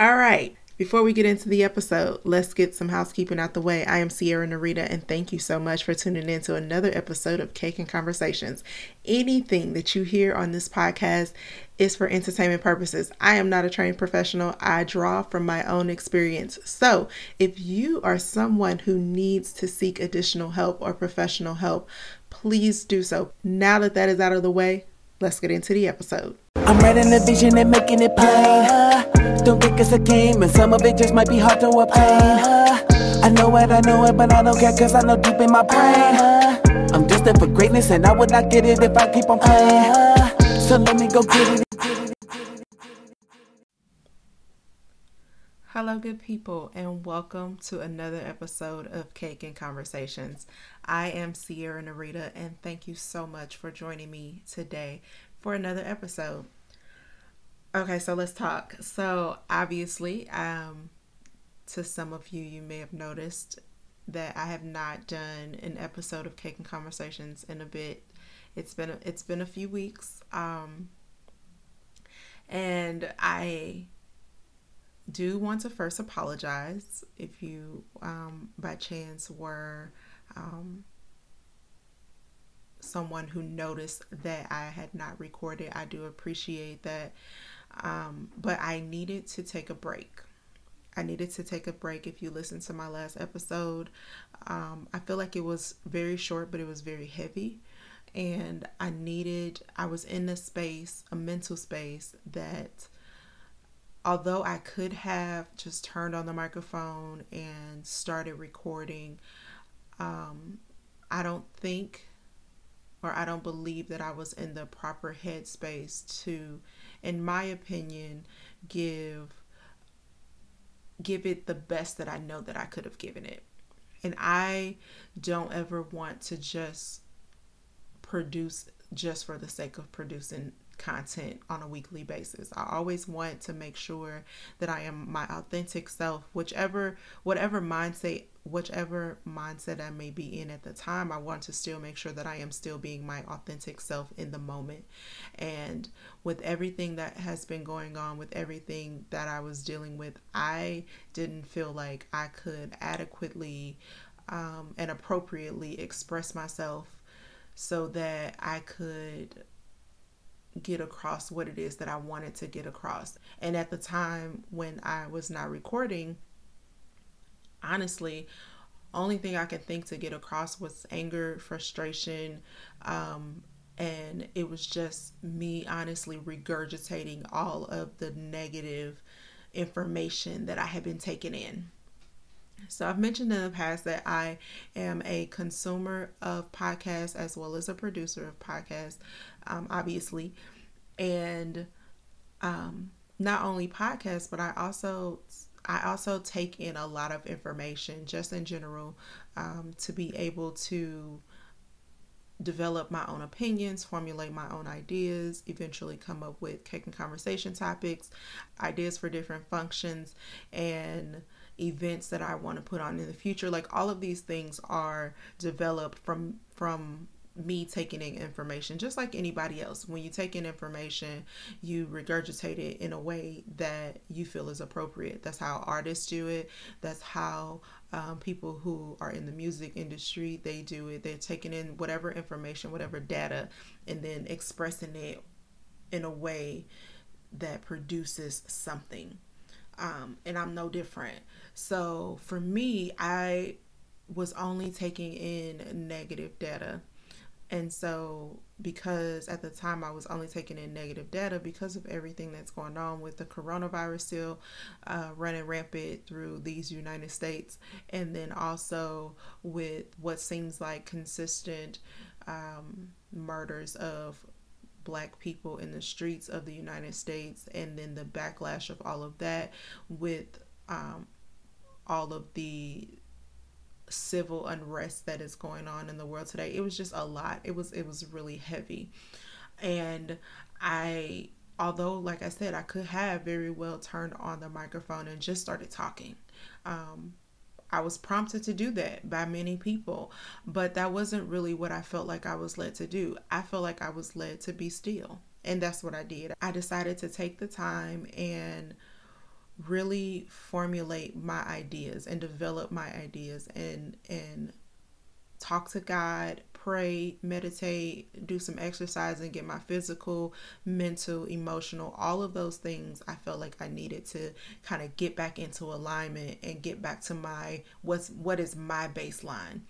All right. Before we get into the episode, let's get some housekeeping out the way. I am Sierra Narita, and thank you so much for tuning in to another episode of Cake and Conversations. Anything that you hear on this podcast is for entertainment purposes. I am not a trained professional, I draw from my own experience. So, if you are someone who needs to seek additional help or professional help, please do so. Now that that is out of the way, let's get into the episode. I'm writing the vision and making it plain. Don't think it's a game, and some of it just might be hard to obtain. I know it, I know it, but I don't care, cause I know deep in my brain. I'm destined for greatness, and I would not get it if I keep on playing. So let me go get it. Hello, good people, and welcome to another episode of Cake and Conversations. I am Sierra Narita, and thank you so much for joining me today for another episode. Okay, so let's talk. So, obviously, um, to some of you, you may have noticed that I have not done an episode of Cake and Conversations in a bit. It's been it's been a few weeks, um, and I do want to first apologize if you, um, by chance, were um, someone who noticed that I had not recorded. I do appreciate that. Um, but I needed to take a break. I needed to take a break. If you listen to my last episode, um, I feel like it was very short, but it was very heavy. And I needed, I was in a space, a mental space that although I could have just turned on the microphone and started recording, um, I don't think or I don't believe that I was in the proper headspace to, in my opinion, give give it the best that I know that I could have given it. And I don't ever want to just produce just for the sake of producing content on a weekly basis. I always want to make sure that I am my authentic self, whichever whatever mindset whichever mindset I may be in at the time, I want to still make sure that I am still being my authentic self in the moment. And with everything that has been going on, with everything that I was dealing with, I didn't feel like I could adequately um, and appropriately express myself so that I could get across what it is that I wanted to get across. And at the time when I was not recording, honestly, only thing I could think to get across was anger, frustration, um, and it was just me honestly regurgitating all of the negative information that I had been taking in. So, I've mentioned in the past that I am a consumer of podcasts as well as a producer of podcasts, um, obviously. And um, not only podcasts, but I also I also take in a lot of information just in general um, to be able to develop my own opinions, formulate my own ideas, eventually come up with cake and conversation topics, ideas for different functions, and events that I want to put on in the future. Like all of these things are developed from from me taking in information just like anybody else. When you take in information you regurgitate it in a way that you feel is appropriate. That's how artists do it. That's how um, people who are in the music industry they do it. They're taking in whatever information whatever data and then expressing it in a way that produces something. Um, and i'm no different. So for me i was only taking in negative data and so, because at the time I was only taking in negative data because of everything that's going on with the coronavirus still uh, running rampant through these United States, and then also with what seems like consistent um, murders of black people in the streets of the United States, and then the backlash of all of that with um, all of the civil unrest that is going on in the world today. It was just a lot. It was it was really heavy. And I although like I said, I could have very well turned on the microphone and just started talking. Um, I was prompted to do that by many people, but that wasn't really what I felt like I was led to do. I felt like I was led to be still, and that's what I did. I decided to take the time and really formulate my ideas and develop my ideas and and talk to God, pray, meditate, do some exercise and get my physical, mental, emotional, all of those things I felt like I needed to kind of get back into alignment and get back to my what's what is my baseline.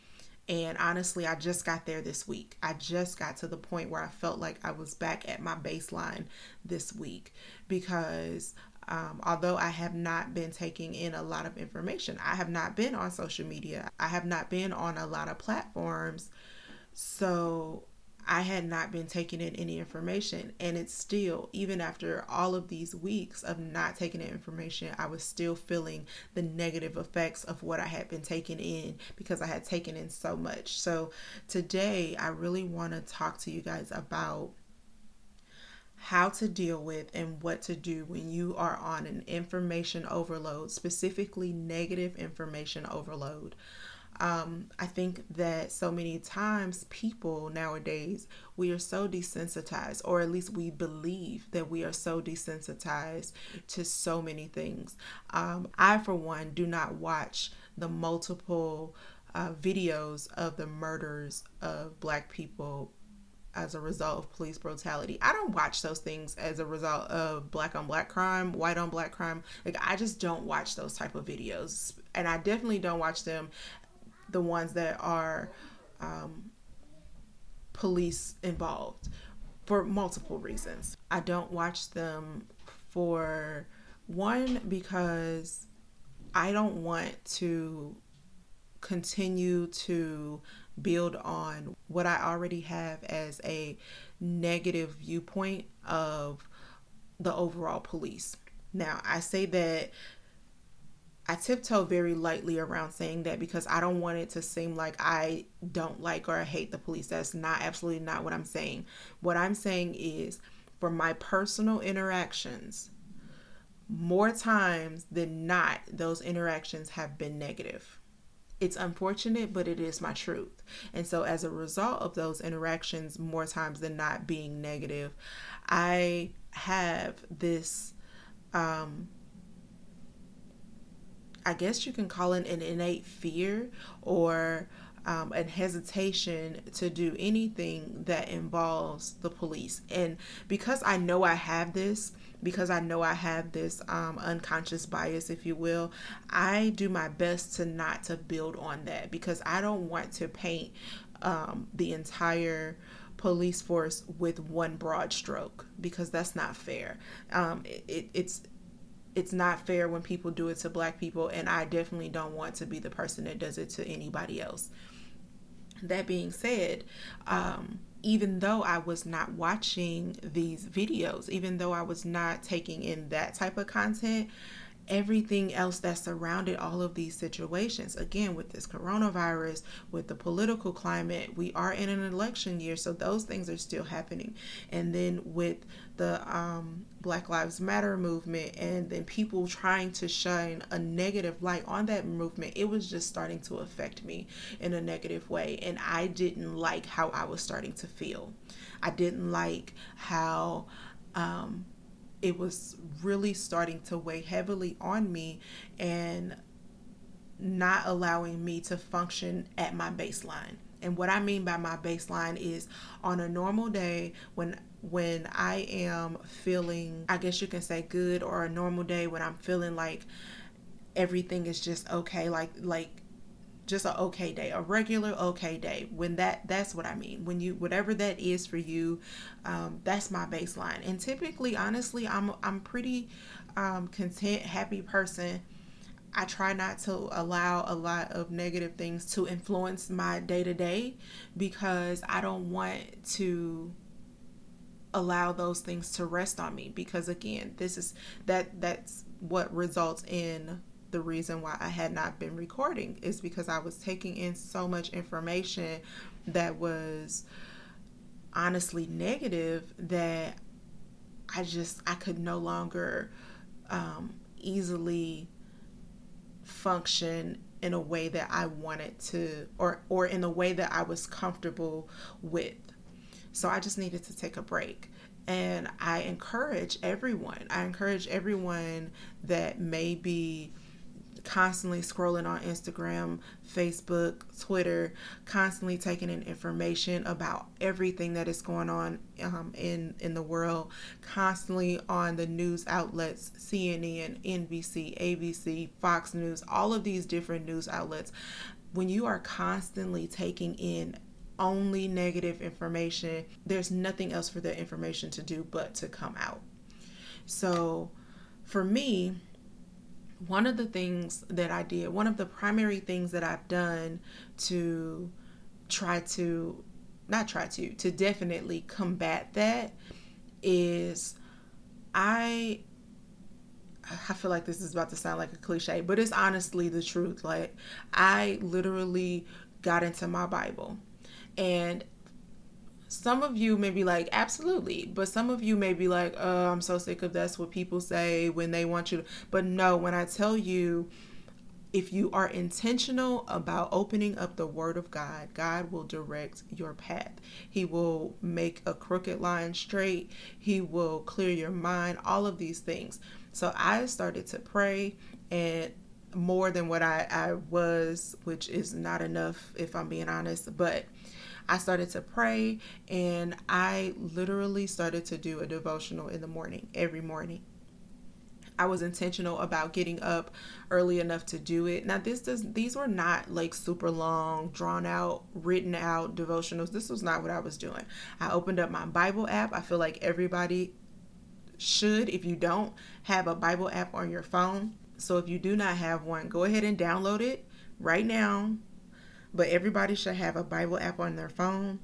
And honestly, I just got there this week. I just got to the point where I felt like I was back at my baseline this week because um, although I have not been taking in a lot of information, I have not been on social media, I have not been on a lot of platforms. So I had not been taking in any information. And it's still, even after all of these weeks of not taking in information, I was still feeling the negative effects of what I had been taking in because I had taken in so much. So today, I really want to talk to you guys about how to deal with and what to do when you are on an information overload, specifically negative information overload. Um, I think that so many times people nowadays, we are so desensitized, or at least we believe that we are so desensitized to so many things. Um, I, for one, do not watch the multiple uh, videos of the murders of black people as a result of police brutality. I don't watch those things as a result of black on black crime, white on black crime. Like I just don't watch those type of videos. And I definitely don't watch them the ones that are um, police involved for multiple reasons. I don't watch them for one because I don't want to continue to build on what I already have as a negative viewpoint of the overall police. Now, I say that I tiptoe very lightly around saying that because I don't want it to seem like I don't like or I hate the police. That's not absolutely not what I'm saying. What I'm saying is for my personal interactions, more times than not, those interactions have been negative it's unfortunate, but it is my truth. And so, as a result of those interactions, more times than not being negative, I have this, um, I guess you can call it an innate fear or um, and hesitation to do anything that involves the police. And because I know I have this, because I know I have this um, unconscious bias, if you will, I do my best to not to build on that because I don't want to paint um, the entire police force with one broad stroke because that's not fair. Um, it, it, it's it's not fair when people do it to black people, and I definitely don't want to be the person that does it to anybody else. That being said, um, even though I was not watching these videos, even though I was not taking in that type of content, everything else that surrounded all of these situations. Again, with this coronavirus, with the political climate, we are in an election year, so those things are still happening. And then with the um, Black Lives Matter movement, and then people trying to shine a negative light on that movement, it was just starting to affect me in a negative way. And I didn't like how I was starting to feel. I didn't like how. Um, it was really starting to weigh heavily on me and not allowing me to function at my baseline. And what I mean by my baseline is on a normal day when when I am feeling I guess you can say good or a normal day when I'm feeling like everything is just okay like like just a okay day a regular okay day when that that's what i mean. When you whatever that is for you um, that's my baseline. And typically honestly i'm i'm pretty um, content happy person. I try not to allow a lot of negative things to influence my day to day because I don't want to allow those things to rest on me because again this is that that's what results in the reason why I had not been recording is because I was taking in so much information that was honestly negative that I just I could no longer um, easily function in a way that I wanted to or or in a way that I was comfortable with. So I just needed to take a break. And I encourage everyone, I encourage everyone that may be constantly scrolling on Instagram, Facebook, Twitter, constantly taking in information about everything that is going on um, in in the world, constantly on the news outlets, CNN, NBC, ABC, Fox News, all of these different news outlets. When you are constantly taking in only negative information, there's nothing else for the information to do but to come out. So, for me, one of the things that I did, one of the primary things that I've done to try to, not try to, to definitely combat that is I I feel like this is about to sound like a cliche, but it's honestly the truth. Like, I literally got into my Bible. And some of you may be like, absolutely. But some of you may be like, oh, I'm so sick of that's what people say when they want you to. But no, when I tell you, if you are intentional about opening up the Word of God, God will direct your path. He will make a crooked line straight. He will clear your mind, all of these things. So I started to pray and more than what I, I was, which is not enough if I'm being honest, but I started to pray and I literally started to do a devotional in the morning, every morning. I was intentional about getting up early enough to do it. Now this does these were not like super long, drawn out, written out devotionals. This was not what I was doing. I opened up my Bible app. I feel like everybody should if you don't have a Bible app on your phone. So if you do not have one, go ahead and download it right now but everybody should have a Bible app on their phone.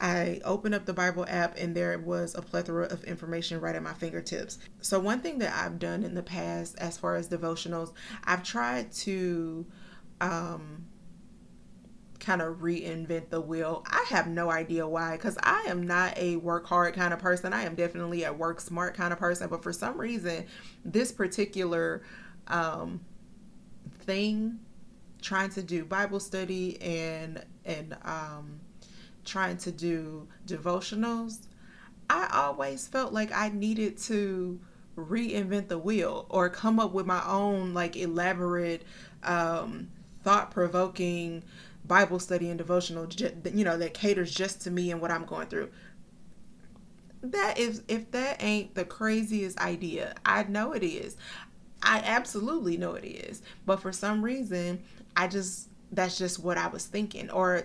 I opened up the Bible app and there was a plethora of information right at my fingertips. So, one thing that I've done in the past as far as devotionals, I've tried to um, kind of reinvent the wheel. I have no idea why, because I am not a work hard kind of person. I am definitely a work smart kind of person. But for some reason, this particular um, thing trying to do Bible study and and um, trying to do devotionals, I always felt like I needed to reinvent the wheel or come up with my own like elaborate, um, thought provoking Bible study and devotional, you know, that caters just to me and what I'm going through. That is, if that ain't the craziest idea, I know it is. I absolutely know it is. But for some reason, I just that's just what I was thinking or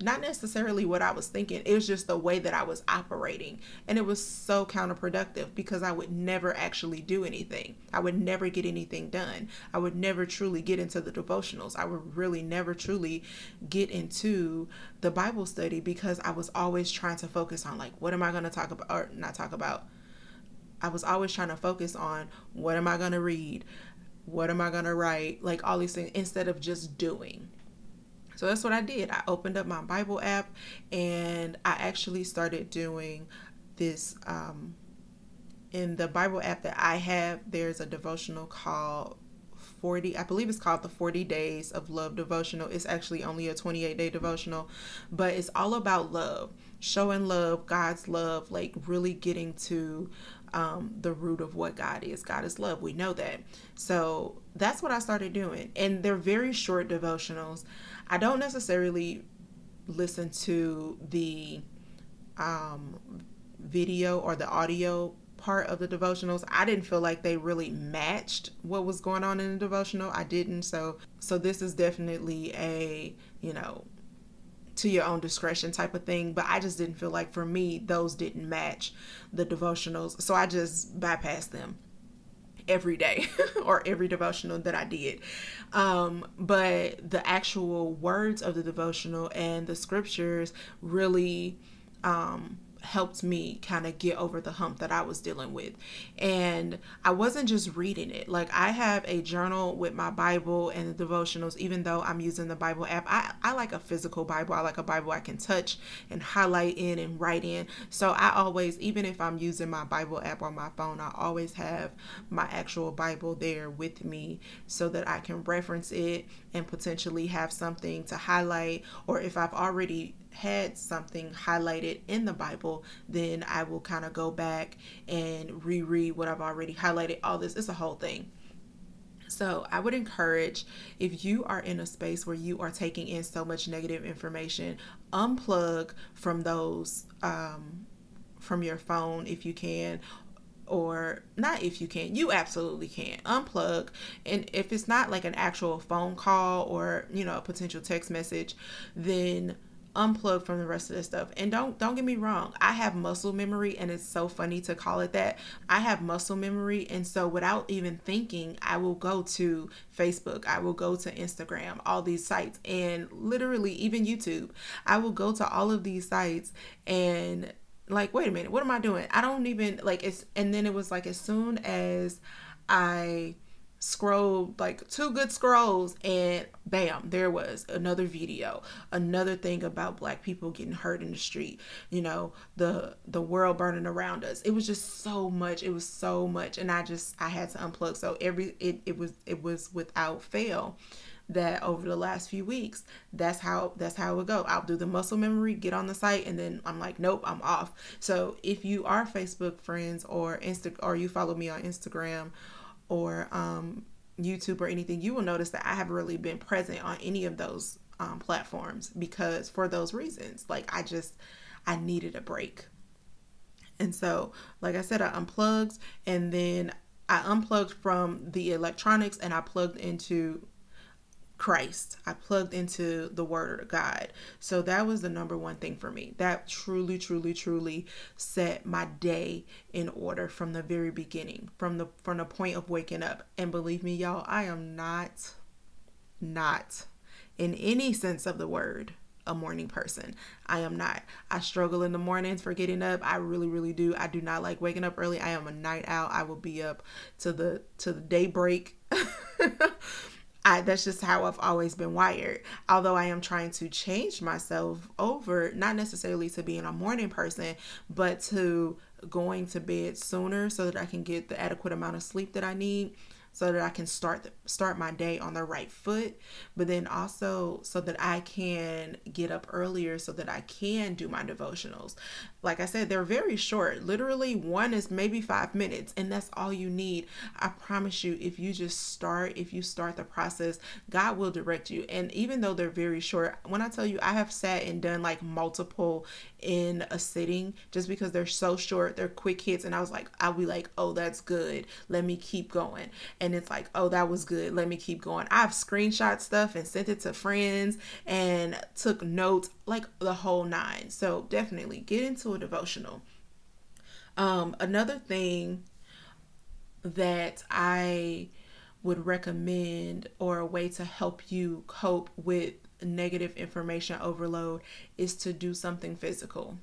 not necessarily what I was thinking. It was just the way that I was operating. And it was so counterproductive because I would never actually do anything. I would never get anything done. I would never truly get into the devotionals. I would really never truly get into the Bible study because I was always trying to focus on, like, what am I going to talk about, or not talk about. I was always trying to focus on what am I going to read? What am I going to write? Like all these things instead of just doing. So that's what I did. I opened up my Bible app and I actually started doing this. Um, in the Bible app that I have, there's a devotional called 40 i believe it's called the 40 days of love devotional it's actually only a 28 day devotional but it's all about love showing love god's love like really getting to um, the root of what God is. God is love. We know that. So that's what I started doing. And they're very short devotionals. I don't necessarily listen to the um, video or the audio part of the devotionals i didn't feel like they really matched what was going on in the devotional i didn't so so this is definitely a you know to your own discretion type of thing. But I just didn't feel like for me, those didn't match the devotionals. So I just bypassed them every day or every devotional that I did. Um, but the actual words of the devotional and the scriptures really um, helped me kind of get over the hump that I was dealing with. And I wasn't just reading it. Like I have a journal with my Bible and the devotionals, even though I'm using the Bible app. I, I like a physical Bible. I like a Bible I can touch and highlight in and write in. So I always, even if I'm using my Bible app on my phone, I always have my actual Bible there with me so that I can reference it and potentially have something to highlight or if I've already had something highlighted in the Bible, then I will kind of go back and reread what I've already highlighted. All this, it's a whole thing. So, I would encourage if you are in a space where you are taking in so much negative information, unplug from those um, from your phone if you can or not if you can you absolutely can unplug and if it's not like an actual phone call or you know a potential text message then unplug from the rest of this stuff. And don't don't get me wrong i have muscle memory and it's so funny to call it that. I have muscle memory and so without even thinking i will go to facebook i will go to instagram all these sites and literally even youtube. I will go to all of these sites and like wait a minute what am i doing? I don't even like it's and then it was like as soon as i scrolled like two good scrolls and bam there was another video. Another thing about black people getting hurt in the street you know the the world burning around us. It was just so much. It was so much. And i just i had to unplug. So every it, it was it was without fail that over the last few weeks that's how that's how it would go. I'll do the muscle memory get on the site and then i'm like nope i'm off. So if you are facebook friends or insta or you follow me on instagram or um, youtube or anything you will notice that i haven't really been present on any of those um, platforms because for those reasons like i just i needed a break. And so like i said i unplugged and then I unplugged from the electronics and I plugged into Christ. I plugged into the word of God. So that was the number one thing for me. That truly, truly, truly set my day in order from the very beginning, from the from the point of waking up. And believe me, y'all, I am not not in any sense of the word a morning person. I am not. I struggle in the mornings for getting up. I really, really do. I do not like waking up early. I am a night owl. I will be up to the to the daybreak. I, that's just how I've always been wired. Although I am trying to change myself over, not necessarily to being a morning person, but to going to bed sooner so that I can get the adequate amount of sleep that I need so that I can start the, start my day on the right foot, but then also so that I can get up earlier so that I can do my devotionals. Like I said, they're very short. Literally, one is maybe five minutes, and that's all you need. I promise you, if you just start, if you start the process, God will direct you. And even though they're very short, when I tell you, I have sat and done like multiple in a sitting just because they're so short, they're quick hits, and I was like, I'll be like, oh, that's good. Let me keep going. And it's like, oh, that was good. Let me keep going. I've screenshot stuff and sent it to friends and took notes, like the whole nine. So definitely get into a devotional. Um, another thing that I would recommend or a way to help you cope with negative information overload is to do something physical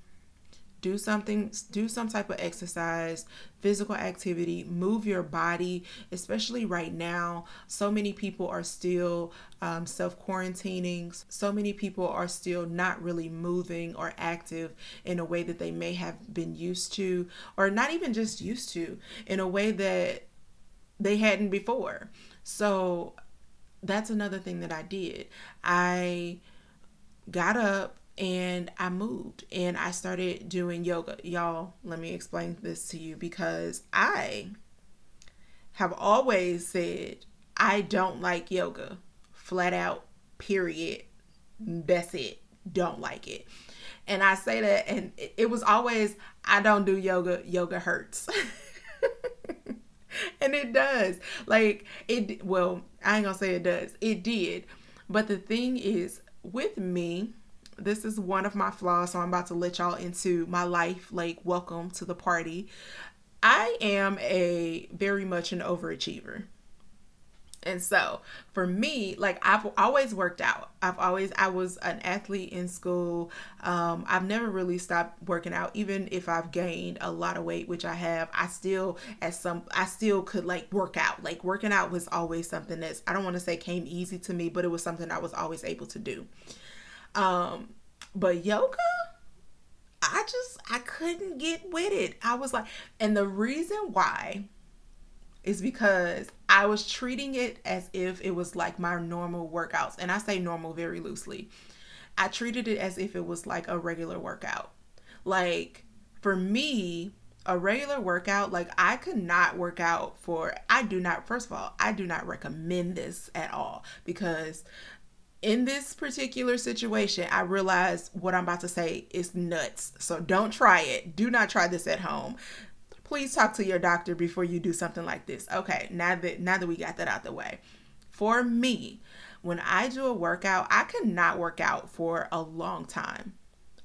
do something do some type of exercise physical activity move your body especially right now. So many people are still um, self quarantining so many people are still not really moving or active in a way that they may have been used to or not even just used to in a way that they hadn't before. So that's another thing that i did. I got up and I moved and I started doing yoga. Y'all, let me explain this to you because I have always said I don't like yoga. Flat out, period. That's it. Don't like it. And I say that, and it was always, I don't do yoga. Yoga hurts. and it does. Like, it, well, I ain't gonna say it does. It did. But the thing is, with me, this is one of my flaws, so I'm about to let y'all into my life. Like, welcome to the party. I am a very much an overachiever. And so for me, like I've always worked out. I've always I was an athlete in school. Um, I've never really stopped working out, even if I've gained a lot of weight, which I have. I still at some I still could like work out. Like working out was always something that's I don't want to say came easy to me, but it was something I was always able to do. Um, but yoga, I just I couldn't get with it. I was like, and the reason why is because I was treating it as if it was like my normal workouts. And I say normal very loosely. I treated it as if it was like a regular workout. Like for me, a regular workout, like I could not work out for, I do not, first of all, I do not recommend this at all because in this particular situation, I realize what I'm about to say is nuts. So don't try it. Do not try this at home. Please talk to your doctor before you do something like this. Okay, now that now that we got that out the way. For me, when I do a workout, I cannot work out for a long time.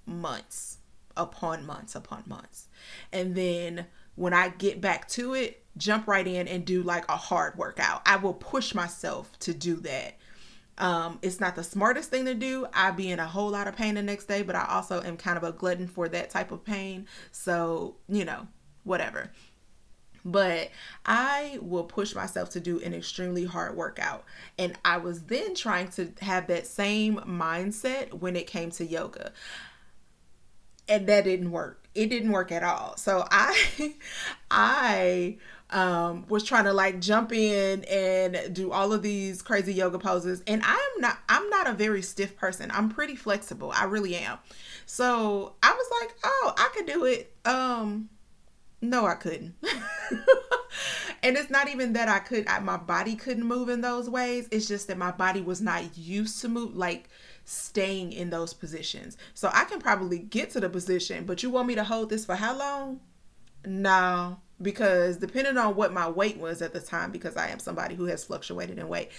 Months upon months upon months. And then when I get back to it, jump right in and do like a hard workout. I will push myself to do that. Um, it's not the smartest thing to do. I be in a whole lot of pain the next day, but I also am kind of a glutton for that type of pain. So, you know, whatever. But I will push myself to do an extremely hard workout. And I was then trying to have that same mindset when it came to yoga and that didn't work. It didn't work at all. So I I um was trying to like jump in and do all of these crazy yoga poses and I am not I'm not a very stiff person. I'm pretty flexible. I really am. So I was like, "Oh, I could do it." Um no, I couldn't. and it's not even that I could I, my body couldn't move in those ways. It's just that my body was not used to move like staying in those positions. So I can probably get to the position, but you want me to hold this for how long? No, because depending on what my weight was at the time, because I am somebody who has fluctuated in weight,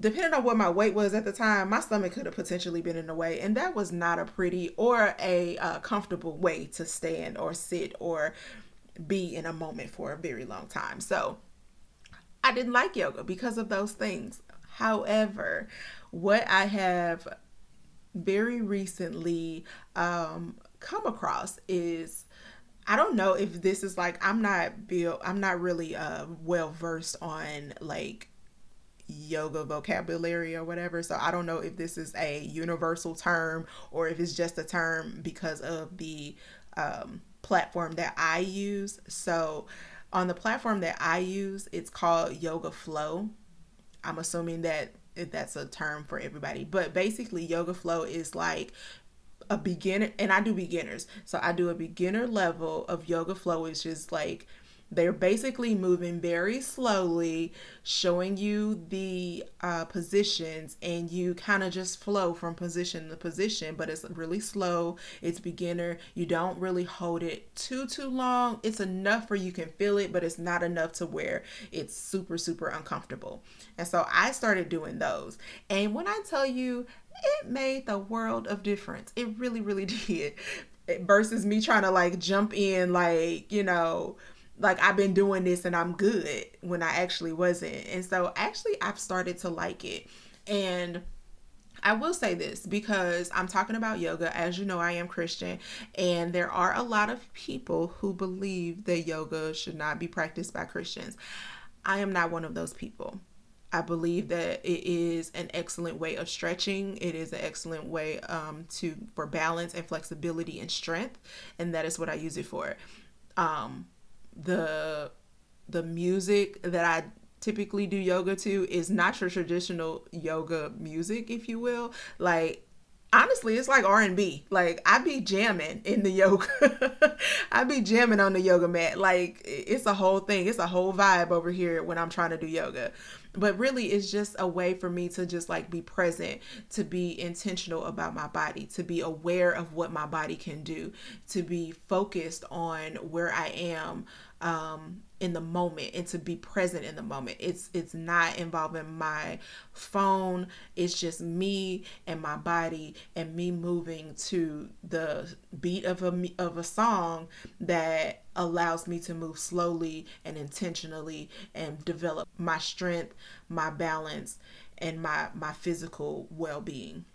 depending on what my weight was at the time, my stomach could have potentially been in the way, and that was not a pretty or a uh, comfortable way to stand or sit or be in a moment for a very long time. So I didn't like yoga because of those things. However, what I have very recently um, come across is I don't know if this is like I'm not built I'm not really uh well versed on like yoga vocabulary or whatever. So I don't know if this is a universal term or if it's just a term because of the um, platform that I use. So on the platform that I use it's called Yoga Flow. I'm assuming that that's a term for everybody. But basically, yoga flow is like a beginner, and I do beginners. So I do a beginner level of yoga flow, which is like they're basically moving very slowly, showing you the uh, positions, and you kind of just flow from position to position. But it's really slow. It's beginner. You don't really hold it too too long. It's enough where you can feel it, but it's not enough to where it's super super uncomfortable. And so I started doing those. And when I tell you, it made the world of difference. It really really did. Versus me trying to like jump in, like you know like I've been doing this and I'm good when I actually wasn't. And so actually I've started to like it. And I will say this because I'm talking about yoga. As you know, I am Christian, and there are a lot of people who believe that yoga should not be practiced by Christians. I am not one of those people. I believe that it is an excellent way of stretching. It is an excellent way um, to for balance and flexibility and strength, and that is what I use it for. Um, the the music that I typically do yoga to is not your traditional yoga music, if you will. Like honestly, it's like R and B. Like I be jamming in the yoga. I be jamming on the yoga mat. Like it's a whole thing. It's a whole vibe over here when I'm trying to do yoga. But really, it's just a way for me to just like be present, to be intentional about my body, to be aware of what my body can do, to be focused on where I am um, in the moment and to be present in the moment. It's it's not involving my phone. It's just me and my body and me moving to the beat of a of a song that allows me to move slowly and intentionally and develop my strength, my balance, and my my physical well-being.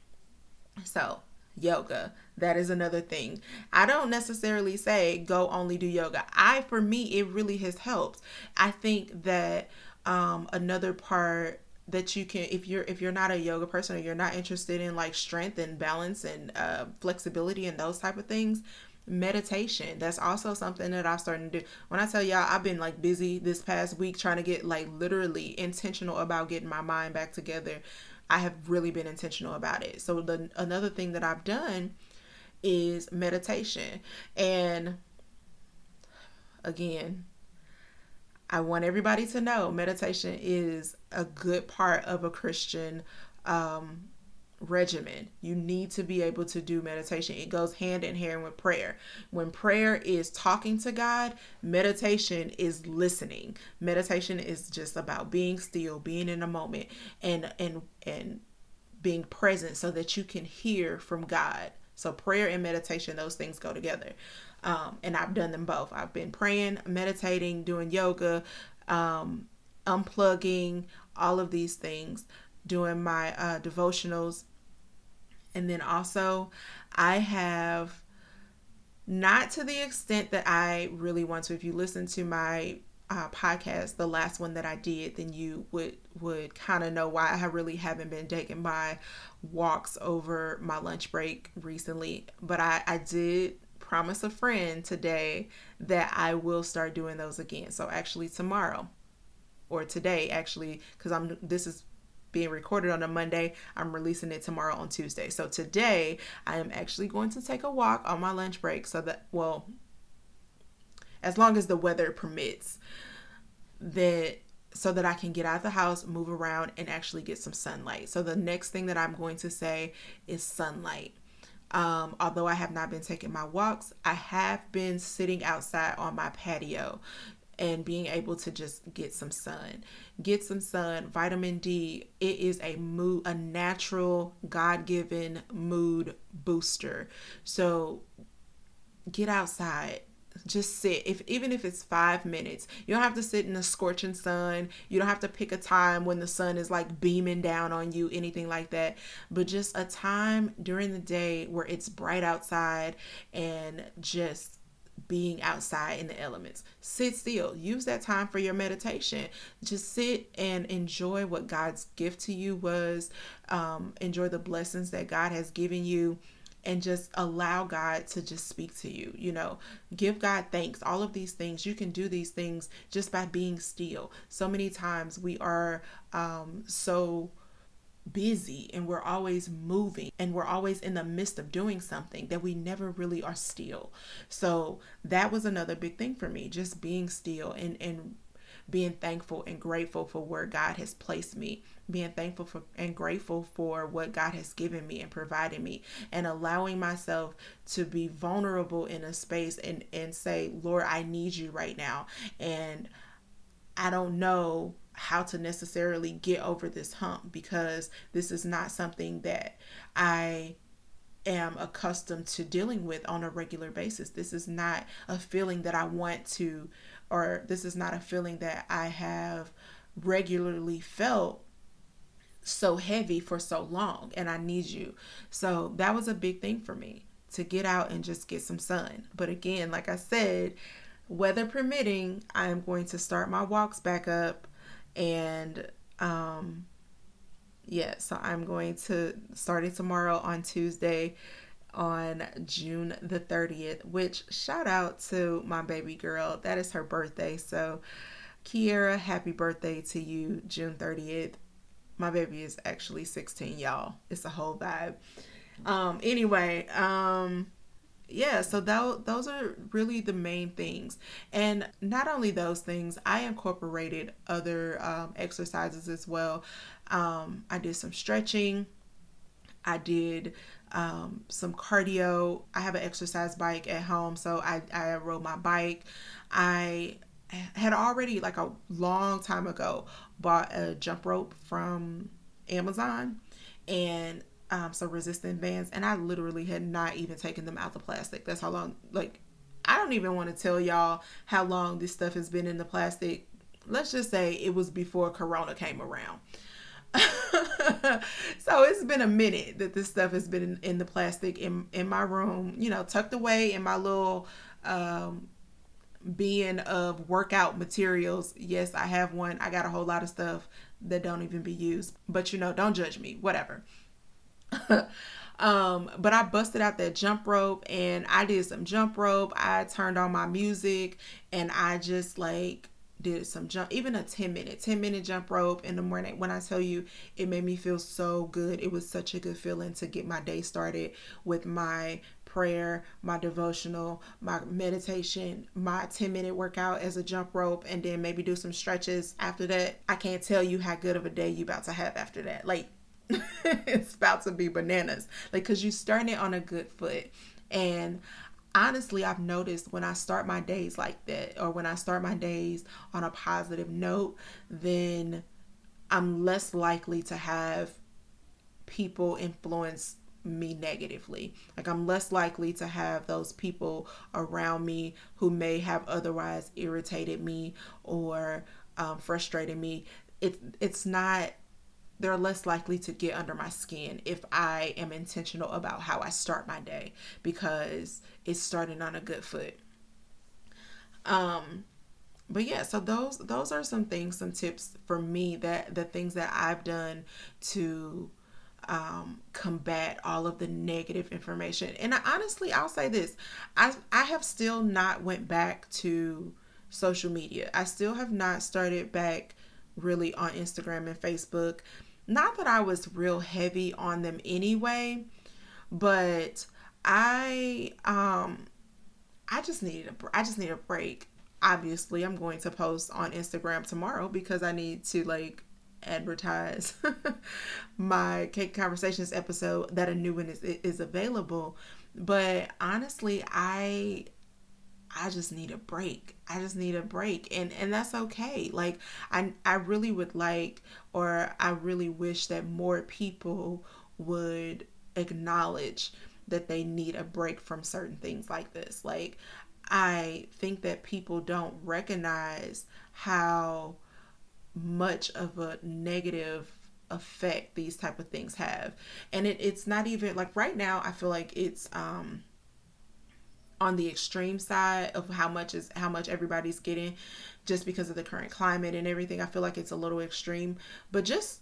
So, yoga. That is another thing. I don't necessarily say go only do yoga. I, for me, it really has helped. I think that um, another part that you can if you're if you're not a yoga person or you're not interested in like strength and balance and uh, flexibility and those type of things meditation that's also something that i've started to do when i tell y'all i've been like busy this past week trying to get like literally intentional about getting my mind back together I have really been intentional about it. So the another thing that I've done is meditation. And again, I want everybody to know meditation is a good part of a Christian um, regimen. You need to be able to do meditation. It goes hand in hand with prayer. When prayer is talking to God, meditation is listening. Meditation is just about being still, being in a moment and and and being present so that you can hear from God. So prayer and meditation, those things go together. Um, and I've done them both. I've been praying, meditating, doing yoga, um, unplugging, all of these things, doing my uh, devotionals and then also, I have not to the extent that I really want to. If you listen to my uh, podcast, the last one that I did, then you would would kind of know why I really haven't been taking my walks over my lunch break recently. But I, I did promise a friend today that I will start doing those again. So actually tomorrow or today actually because I'm this is being recorded on a Monday. I'm releasing it tomorrow on Tuesday. So today I am actually going to take a walk on my lunch break so that, well, as long as the weather permits, that so that I can get out of the house, move around, and actually get some sunlight. So the next thing that I'm going to say is sunlight. Um, although I have not been taking my walks, I have been sitting outside on my patio and being able to just get some sun. Get some sun, vitamin D. It is a mood a natural God-given mood booster. So get outside just sit if even if it's five minutes you don't have to sit in the scorching sun you don't have to pick a time when the sun is like beaming down on you anything like that but just a time during the day where it's bright outside and just being outside in the elements. Sit still. Use that time for your meditation. Just sit and enjoy what God's gift to you was. Um, enjoy the blessings that God has given you and just allow God to just speak to you. You know, give God thanks. All of these things, you can do these things just by being still. So many times we are um, so busy and we're always moving and we're always in the midst of doing something that we never really are still. So that was another big thing for me, just being still and and being thankful and grateful for where God has placed me, being thankful for and grateful for what God has given me and provided me, and allowing myself to be vulnerable in a space and and say, Lord, I need you right now, and I don't know how to necessarily get over this hump because this is not something that I am accustomed to dealing with on a regular basis. This is not a feeling that I want to, or this is not a feeling that I have regularly felt so heavy for so long, and I need you. So that was a big thing for me to get out and just get some sun. But again, like I said, weather permitting, I am going to start my walks back up and um yeah so i'm going to starting tomorrow on tuesday on june the 30th which shout out to my baby girl. That is her birthday. So kiera happy birthday to you june 30th my baby is actually 16 y'all. It's a whole vibe. Um anyway um yeah so that, those are really the main things. And not only those things i incorporated other um, exercises as well. Um, i did some stretching. I did um, some cardio. I have an exercise bike at home so i, I rode my bike. I had already like a long time ago bought a jump rope from amazon and um, some resistant bands, and I literally had not even taken them out the plastic. That's how long, like, I don't even want to tell y'all how long this stuff has been in the plastic. Let's just say it was before Corona came around. so it's been a minute that this stuff has been in, in, the plastic in in my room, you know, tucked away in my little um being of workout materials. Yes, I have one. I got a whole lot of stuff that don't even be used. But you know, don't judge me. Whatever. Um, but I busted out that jump rope and I did some jump rope. I turned on my music and I just like did some jump even a 10 minute 10 minute jump rope in the morning. When i tell you it made me feel so good. It was such a good feeling to get my day started with my prayer my devotional my meditation my 10 minute workout as a jump rope and then maybe do some stretches after that. I can't tell you how good of a day you about to have after that. Like it's about to be bananas like because you starting it on a good foot and honestly, I've noticed when I start my days like that, or when I start my days on a positive note, then I'm less likely to have people influence me negatively. Like, I'm less likely to have those people around me who may have otherwise irritated me or um, frustrated me. It, it's not they're less likely to get under my skin if I am intentional about how I start my day because it's starting on a good foot. Um but yeah, so those those are some things, some tips for me that the things that I've done to um, combat all of the negative information. And I, honestly, I'll say this: I I have still not went back to social media. I still have not started back really on Instagram and Facebook not that I was real heavy on them anyway, but I um I just needed a I just need a break. Obviously, I'm going to post on Instagram tomorrow because I need to like advertise my cake conversations episode that a new one is is available. But honestly, I I just need a break. I just need a break and and that's okay. Like I I really would like or I really wish that more people would acknowledge that they need a break from certain things like this. Like I think that people don't recognize how much of a negative effect these type of things have. And it, it's not even like right now I feel like it's um on the extreme side of how much is how much everybody's getting just because of the current climate and everything. I feel like it's a little extreme. But just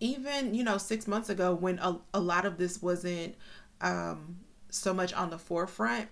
even, you know, six months ago when a, a lot of this wasn't um, so much on the forefront,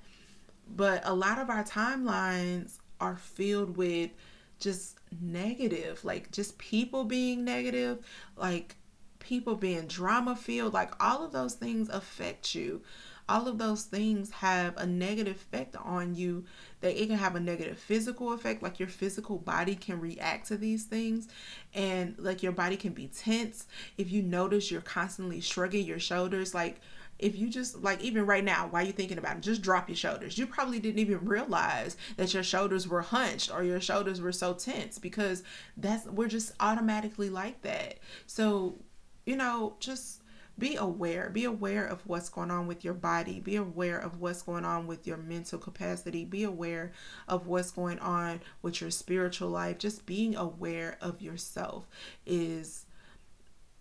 but a lot of our timelines are filled with just negative, like just people being negative, like people being drama filled, like all of those things affect you all of those things have a negative effect on you that it can have a negative physical effect like your physical body can react to these things and like your body can be tense. If you notice you're constantly shrugging your shoulders like if you just like even right now while you're thinking about it just drop your shoulders. You probably didn't even realize that your shoulders were hunched or your shoulders were so tense because that's we're just automatically like that. So you know just be aware be aware of what's going on with your body be aware of what's going on with your mental capacity be aware of what's going on with your spiritual life. Just being aware of yourself is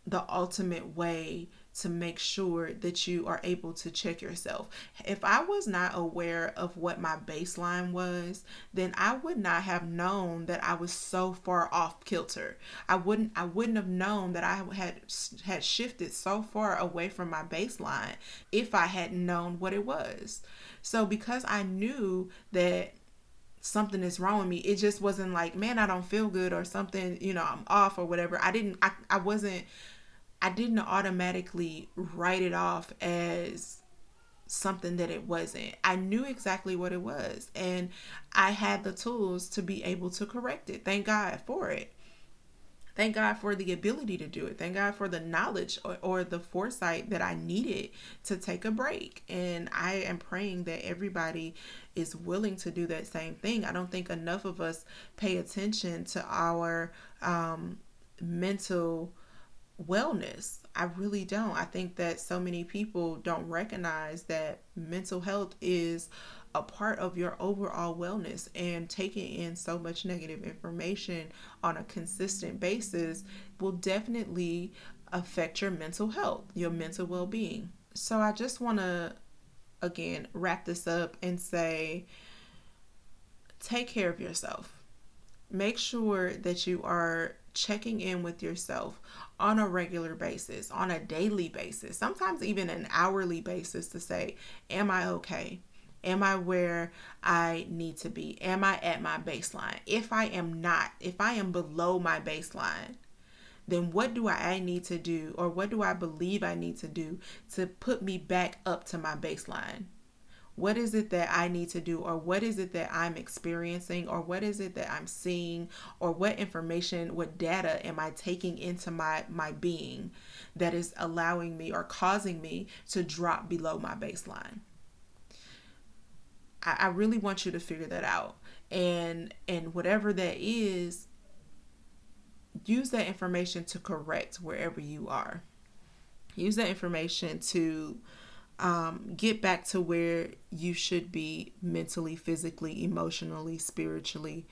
the ultimate way to make sure that you are able to check yourself. If I was not aware of what my baseline was, then I would not have known that I was so far off kilter. I wouldn't I wouldn't have known that I had had shifted so far away from my baseline if I hadn't known what it was. So because I knew that something is wrong with me. It just wasn't like, man, I don't feel good or something, you know, I'm off or whatever. I didn't I, I wasn't I didn't automatically write it off as something that it wasn't. I knew exactly what it was and I had the tools to be able to correct it. Thank God for it. Thank God for the ability to do it. Thank God for the knowledge or, or, the foresight that I needed to take a break. And I am praying that everybody is willing to do that same thing. I don't think enough of us pay attention to our um, mental wellness. I really don't. I think that so many people don't recognize that mental health is a part of your overall wellness and taking in so much negative information on a consistent basis will definitely affect your mental health, your mental well being. So I just want to again wrap this up and say take care of yourself. Make sure that you are checking in with yourself on a regular basis, on a daily basis, sometimes even an hourly basis to say, Am I okay? Am I where I need to be? Am I at my baseline? If I am not, if I am below my baseline, then what do I need to do or what do I believe I need to do to put me back up to my baseline? What is it that I need to do, or what is it that I'm experiencing, or what is it that I'm seeing, or what information, what data am I taking into my, my being that is allowing me or causing me to drop below my baseline? I, I really want you to figure that out. And and whatever that is, use that information to correct wherever you are. Use that information to um, get back to where you should be mentally, physically, emotionally, spiritually,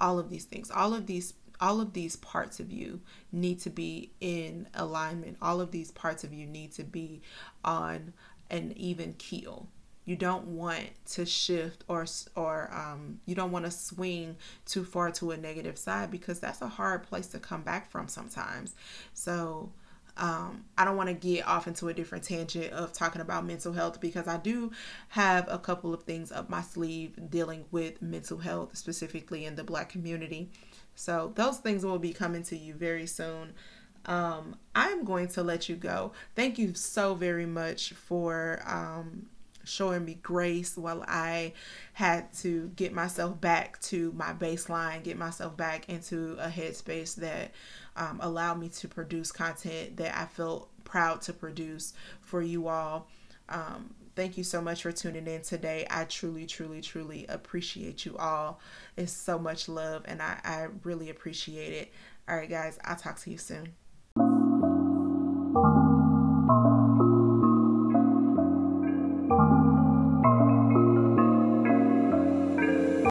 all of these things. All of these all of these parts of you need to be in alignment. All of these parts of you need to be on an even keel. You don't want to shift or or um, you don't want to swing too far to a negative side because that's a hard place to come back from sometimes. So um, I don't want to get off into a different tangent of talking about mental health because I do have a couple of things up my sleeve dealing with mental health, specifically in the Black community. So, those things will be coming to you very soon. Um, I'm going to let you go. Thank you so very much for um, showing me grace while I had to get myself back to my baseline, get myself back into a headspace that um, me to produce content that I feel proud to produce for you all. Um, thank you so much for tuning in today. I truly, truly, truly appreciate you all. It's so much love, and I, I really appreciate it. All right, guys, I'll talk to you soon.